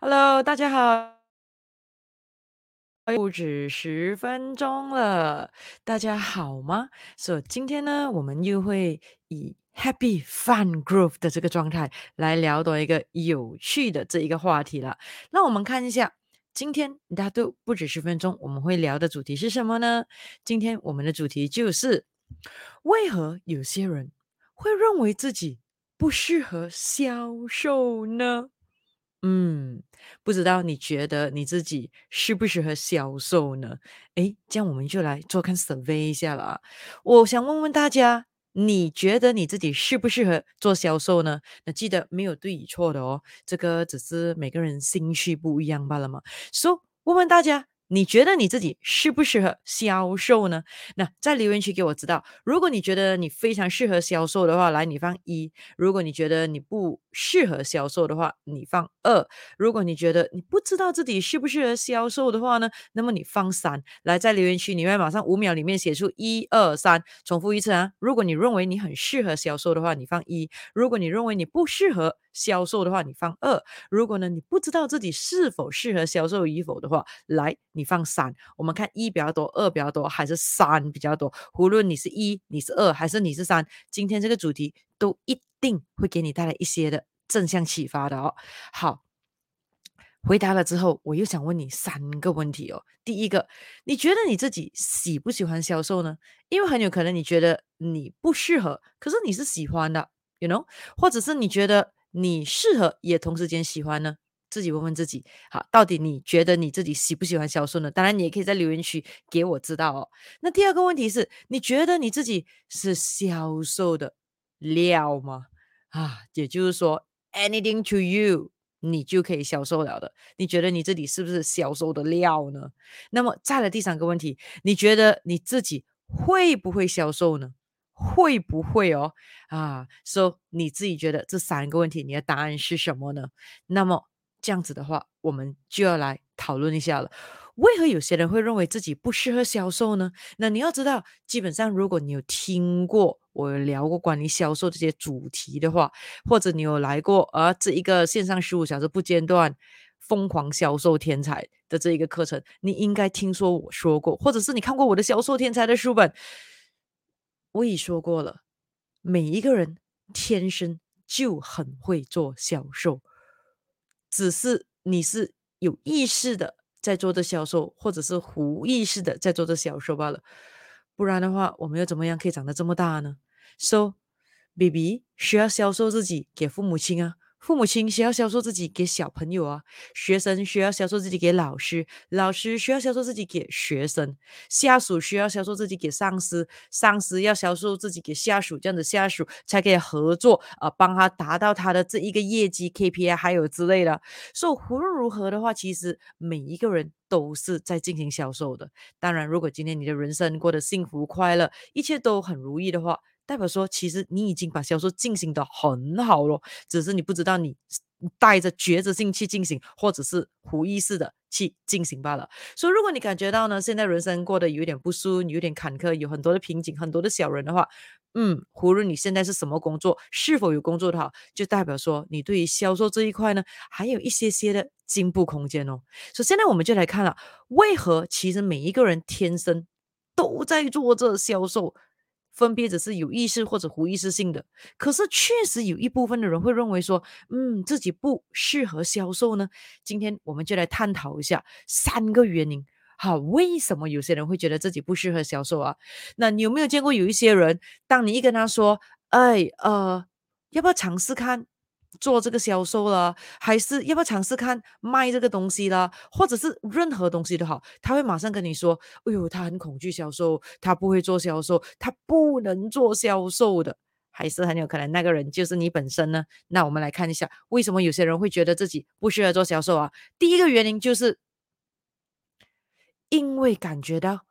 Hello，大家好，不止十分钟了，大家好吗？所以今天呢，我们又会以 Happy Fun Groove 的这个状态来聊到一个有趣的这一个话题了。那我们看一下，今天大家都不止十分钟，我们会聊的主题是什么呢？今天我们的主题就是为何有些人会认为自己不适合销售呢？嗯，不知道你觉得你自己适不适合销售呢？诶，这样我们就来做看 survey 一下了啊。我想问问大家，你觉得你自己适不适合做销售呢？那记得没有对与错的哦，这个只是每个人兴趣不一样罢了嘛。So，问问大家。你觉得你自己适不适合销售呢？那在留言区给我知道。如果你觉得你非常适合销售的话，来，你放一；如果你觉得你不适合销售的话，你放二；如果你觉得你不知道自己适不适合销售的话呢，那么你放三。来，在留言区里面马上五秒里面写出一二三，重复一次啊！如果你认为你很适合销售的话，你放一；如果你认为你不适合，销售的话，你放二；如果呢，你不知道自己是否适合销售与否的话，来，你放三。我们看一比较多，二比较多，还是三比较多？无论你是一，你是二，还是你是三，今天这个主题都一定会给你带来一些的正向启发的哦。好，回答了之后，我又想问你三个问题哦。第一个，你觉得你自己喜不喜欢销售呢？因为很有可能你觉得你不适合，可是你是喜欢的，you know？或者是你觉得。你适合也同时间喜欢呢？自己问问自己，好，到底你觉得你自己喜不喜欢销售呢？当然，你也可以在留言区给我知道哦。那第二个问题是，你觉得你自己是销售的料吗？啊，也就是说，anything to you，你就可以销售了的。你觉得你自己是不是销售的料呢？那么再来第三个问题，你觉得你自己会不会销售呢？会不会哦？啊，说、so, 你自己觉得这三个问题，你的答案是什么呢？那么这样子的话，我们就要来讨论一下了。为何有些人会认为自己不适合销售呢？那你要知道，基本上如果你有听过我聊过关于销售这些主题的话，或者你有来过啊这一个线上十五小时不间断疯狂销售天才的这一个课程，你应该听说我说过，或者是你看过我的销售天才的书本。我已说过了，每一个人天生就很会做销售，只是你是有意识的在做着销售，或者是无意识的在做着销售罢了。不然的话，我们又怎么样可以长得这么大呢？So，baby 需要销售自己给父母亲啊。父母亲需要销售自己给小朋友啊，学生需要销售自己给老师，老师需要销售自己给学生，下属需要销售自己给上司，上司要销售自己给下属，这样子下属才可以合作啊，帮他达到他的这一个业绩 KPI 还有之类的。所以无论如何的话，其实每一个人都是在进行销售的。当然，如果今天你的人生过得幸福快乐，一切都很如意的话。代表说，其实你已经把销售进行得很好了，只是你不知道你带着觉知性去进行，或者是无意识的去进行罢了。所以，如果你感觉到呢，现在人生过得有点不顺，有点坎坷，有很多的瓶颈，很多的小人的话，嗯，无论你现在是什么工作，是否有工作的好，就代表说你对于销售这一块呢，还有一些些的进步空间哦。所以现在我们就来看了，为何其实每一个人天生都在做这销售。分别只是有意识或者无意识性的，可是确实有一部分的人会认为说，嗯，自己不适合销售呢。今天我们就来探讨一下三个原因，好，为什么有些人会觉得自己不适合销售啊？那你有没有见过有一些人，当你一跟他说，哎，呃，要不要尝试看？做这个销售了，还是要不要尝试看卖这个东西了，或者是任何东西都好，他会马上跟你说：“哎呦，他很恐惧销售，他不会做销售，他不能做销售的。”还是很有可能那个人就是你本身呢？那我们来看一下，为什么有些人会觉得自己不适合做销售啊？第一个原因就是因为感觉到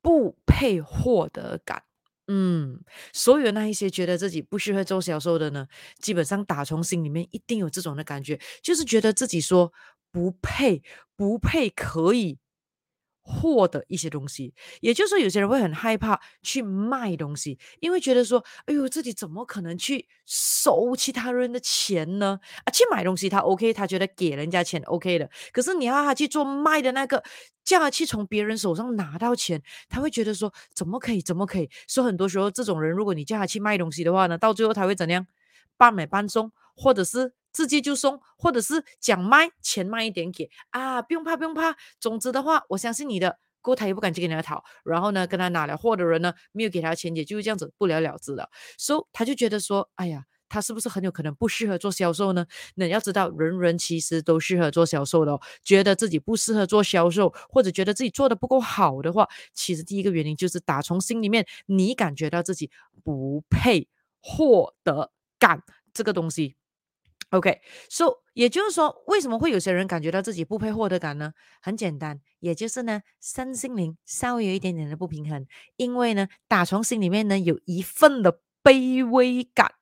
不配获得感。嗯，所有那一些觉得自己不适合做销售的呢，基本上打从心里面一定有这种的感觉，就是觉得自己说不配，不配可以获得一些东西，也就是说，有些人会很害怕去卖东西，因为觉得说，哎呦，自己怎么可能去收其他人的钱呢？啊，去买东西他 OK，他觉得给人家钱 OK 的，可是你要他去做卖的那个，叫他去从别人手上拿到钱，他会觉得说，怎么可以？怎么可以？所以很多时候，这种人，如果你叫他去卖东西的话呢，到最后他会怎样？半买半送，或者是直接就送，或者是讲卖钱慢一点给啊，不用怕不用怕。总之的话，我相信你的，过他也不敢去跟人家讨。然后呢，跟他拿了货的人呢，没有给他钱，也就是这样子不了了之了。所以他就觉得说，哎呀，他是不是很有可能不适合做销售呢？那要知道，人人其实都适合做销售的哦。觉得自己不适合做销售，或者觉得自己做的不够好的话，其实第一个原因就是打从心里面你感觉到自己不配获得感这个东西。OK，so、也就是说，为什么会有些人感觉到自己不配获得感呢？很简单，也就是呢，身心灵稍微有一点点的不平衡，因为呢，打从心里面呢，有一份的卑微感，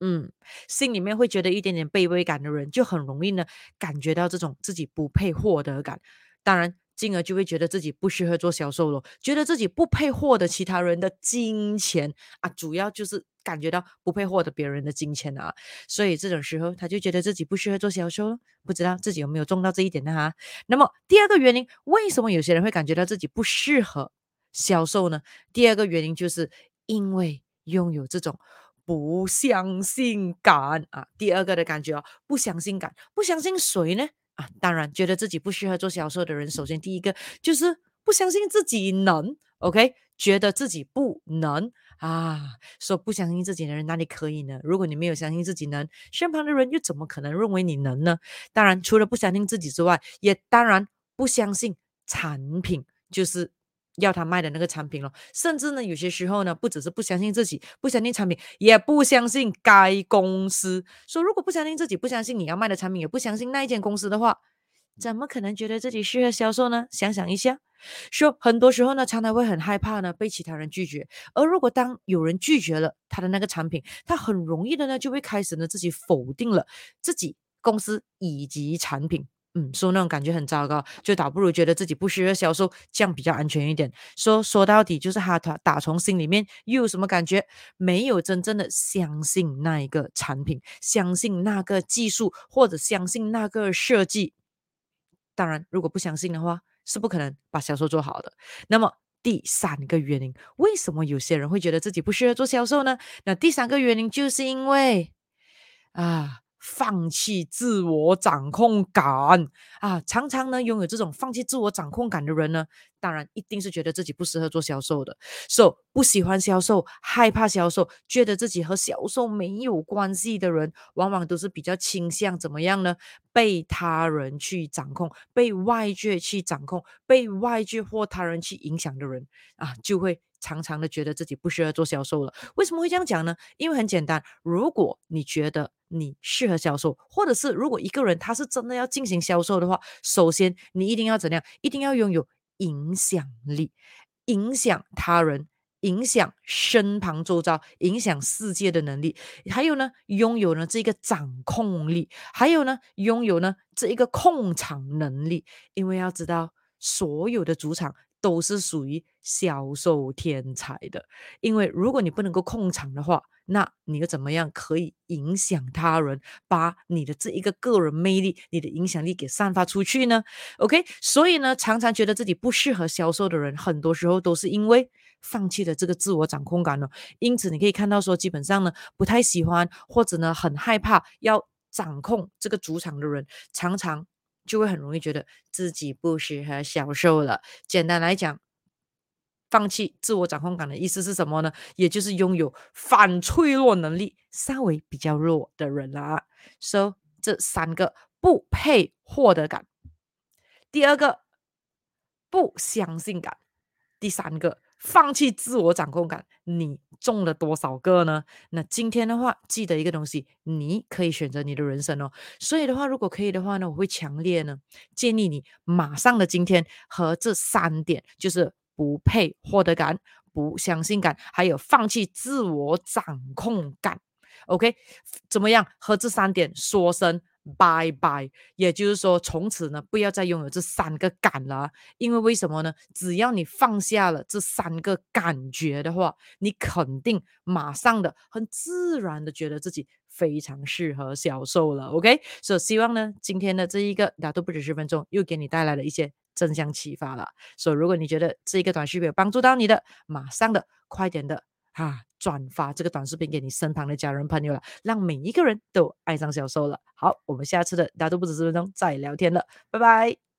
嗯，心里面会觉得一点点卑微感的人，就很容易呢，感觉到这种自己不配获得感。当然。进而就会觉得自己不适合做销售了，觉得自己不配获得其他人的金钱啊，主要就是感觉到不配获得别人的金钱啊，所以这种时候他就觉得自己不适合做销售了，不知道自己有没有中到这一点呢哈？那么第二个原因，为什么有些人会感觉到自己不适合销售呢？第二个原因就是因为拥有这种不相信感啊，第二个的感觉哦，不相信感，不相信谁呢？啊，当然，觉得自己不适合做销售的人，首先第一个就是不相信自己能，OK，觉得自己不能啊，说不相信自己的人哪里可以呢？如果你没有相信自己能，身旁的人又怎么可能认为你能呢？当然，除了不相信自己之外，也当然不相信产品，就是。要他卖的那个产品了，甚至呢，有些时候呢，不只是不相信自己，不相信产品，也不相信该公司。说如果不相信自己，不相信你要卖的产品，也不相信那一间公司的话，怎么可能觉得自己适合销售呢？想想一下，说很多时候呢，常常会很害怕呢被其他人拒绝。而如果当有人拒绝了他的那个产品，他很容易的呢就会开始呢自己否定了自己公司以及产品。嗯，说那种感觉很糟糕，就倒不如觉得自己不需要销售，这样比较安全一点。说说到底，就是他打打从心里面又有什么感觉？没有真正的相信那一个产品，相信那个技术，或者相信那个设计。当然，如果不相信的话，是不可能把销售做好的。那么第三个原因，为什么有些人会觉得自己不需要做销售呢？那第三个原因就是因为啊。放弃自我掌控感啊，常常呢拥有这种放弃自我掌控感的人呢，当然一定是觉得自己不适合做销售的，so 不喜欢销售，害怕销售，觉得自己和销售没有关系的人，往往都是比较倾向怎么样呢？被他人去掌控，被外界去掌控，被外界或他人去影响的人啊，就会常常的觉得自己不适合做销售了。为什么会这样讲呢？因为很简单，如果你觉得你适合销售，或者是如果一个人他是真的要进行销售的话，首先你一定要怎样？一定要拥有影响力，影响他人，影响身旁周遭，影响世界的能力。还有呢，拥有呢这个掌控力，还有呢，拥有呢这一个控场能力。因为要知道，所有的主场。都是属于销售天才的，因为如果你不能够控场的话，那你又怎么样可以影响他人，把你的这一个个人魅力、你的影响力给散发出去呢？OK，所以呢，常常觉得自己不适合销售的人，很多时候都是因为放弃了这个自我掌控感了。因此，你可以看到说，基本上呢，不太喜欢或者呢，很害怕要掌控这个主场的人，常常。就会很容易觉得自己不适合销售了。简单来讲，放弃自我掌控感的意思是什么呢？也就是拥有反脆弱能力稍微比较弱的人啦。So 这三个不配获得感，第二个不相信感，第三个。放弃自我掌控感，你中了多少个呢？那今天的话，记得一个东西，你可以选择你的人生哦。所以的话，如果可以的话呢，我会强烈呢建议你马上的今天和这三点，就是不配获得感、不相信感，还有放弃自我掌控感。OK，怎么样？和这三点说声拜拜，也就是说，从此呢，不要再拥有这三个感了。因为为什么呢？只要你放下了这三个感觉的话，你肯定马上的、很自然的觉得自己非常适合销售了。OK，所以希望呢，今天的这一个拿都不止十分钟，又给你带来了一些正向启发了。所以，如果你觉得这一个短视频有帮助到你的，马上的、快点的。啊！转发这个短视频给你身旁的家人朋友了，让每一个人都爱上销售了。好，我们下次的大家都不止十分钟再聊天了，拜拜。